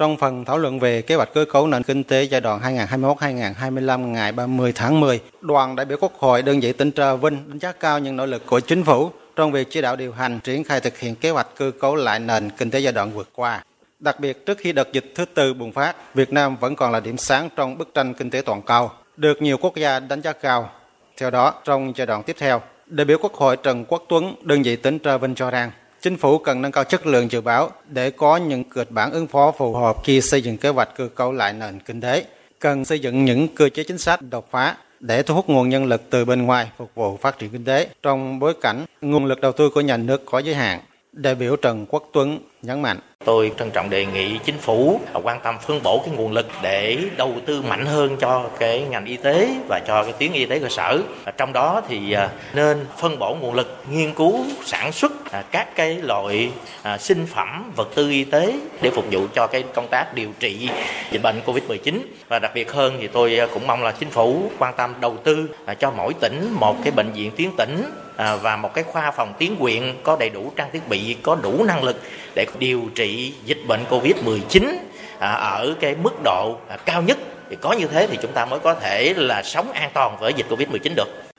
Trong phần thảo luận về kế hoạch cơ cấu nền kinh tế giai đoạn 2021-2025 ngày 30 tháng 10, đoàn đại biểu Quốc hội đơn vị tỉnh Trà Vinh đánh giá cao những nỗ lực của chính phủ trong việc chỉ đạo điều hành triển khai thực hiện kế hoạch cơ cấu lại nền kinh tế giai đoạn vừa qua. Đặc biệt trước khi đợt dịch thứ tư bùng phát, Việt Nam vẫn còn là điểm sáng trong bức tranh kinh tế toàn cầu, được nhiều quốc gia đánh giá cao. Theo đó, trong giai đoạn tiếp theo, đại biểu Quốc hội Trần Quốc Tuấn, đơn vị tỉnh Trà Vinh cho rằng Chính phủ cần nâng cao chất lượng dự báo để có những kịch bản ứng phó phù hợp khi xây dựng kế hoạch cơ cấu lại nền kinh tế. Cần xây dựng những cơ chế chính sách đột phá để thu hút nguồn nhân lực từ bên ngoài phục vụ phát triển kinh tế trong bối cảnh nguồn lực đầu tư của nhà nước có giới hạn. Đại biểu Trần Quốc Tuấn nhấn mạnh. Tôi trân trọng đề nghị chính phủ quan tâm phân bổ cái nguồn lực để đầu tư mạnh hơn cho cái ngành y tế và cho cái tuyến y tế cơ sở. Trong đó thì à, nên phân bổ nguồn lực nghiên cứu, sản xuất à, các cái loại à, sinh phẩm, vật tư y tế để phục vụ cho cái công tác điều trị dịch bệnh Covid-19 và đặc biệt hơn thì tôi cũng mong là chính phủ quan tâm đầu tư cho mỗi tỉnh một cái bệnh viện tuyến tỉnh Ờ, và một cái khoa phòng tiến quyện có đầy đủ trang thiết bị, có đủ năng lực để điều trị dịch bệnh Covid-19 à, ở cái mức độ à, cao nhất thì có như thế thì chúng ta mới có thể là sống an toàn với dịch Covid-19 được.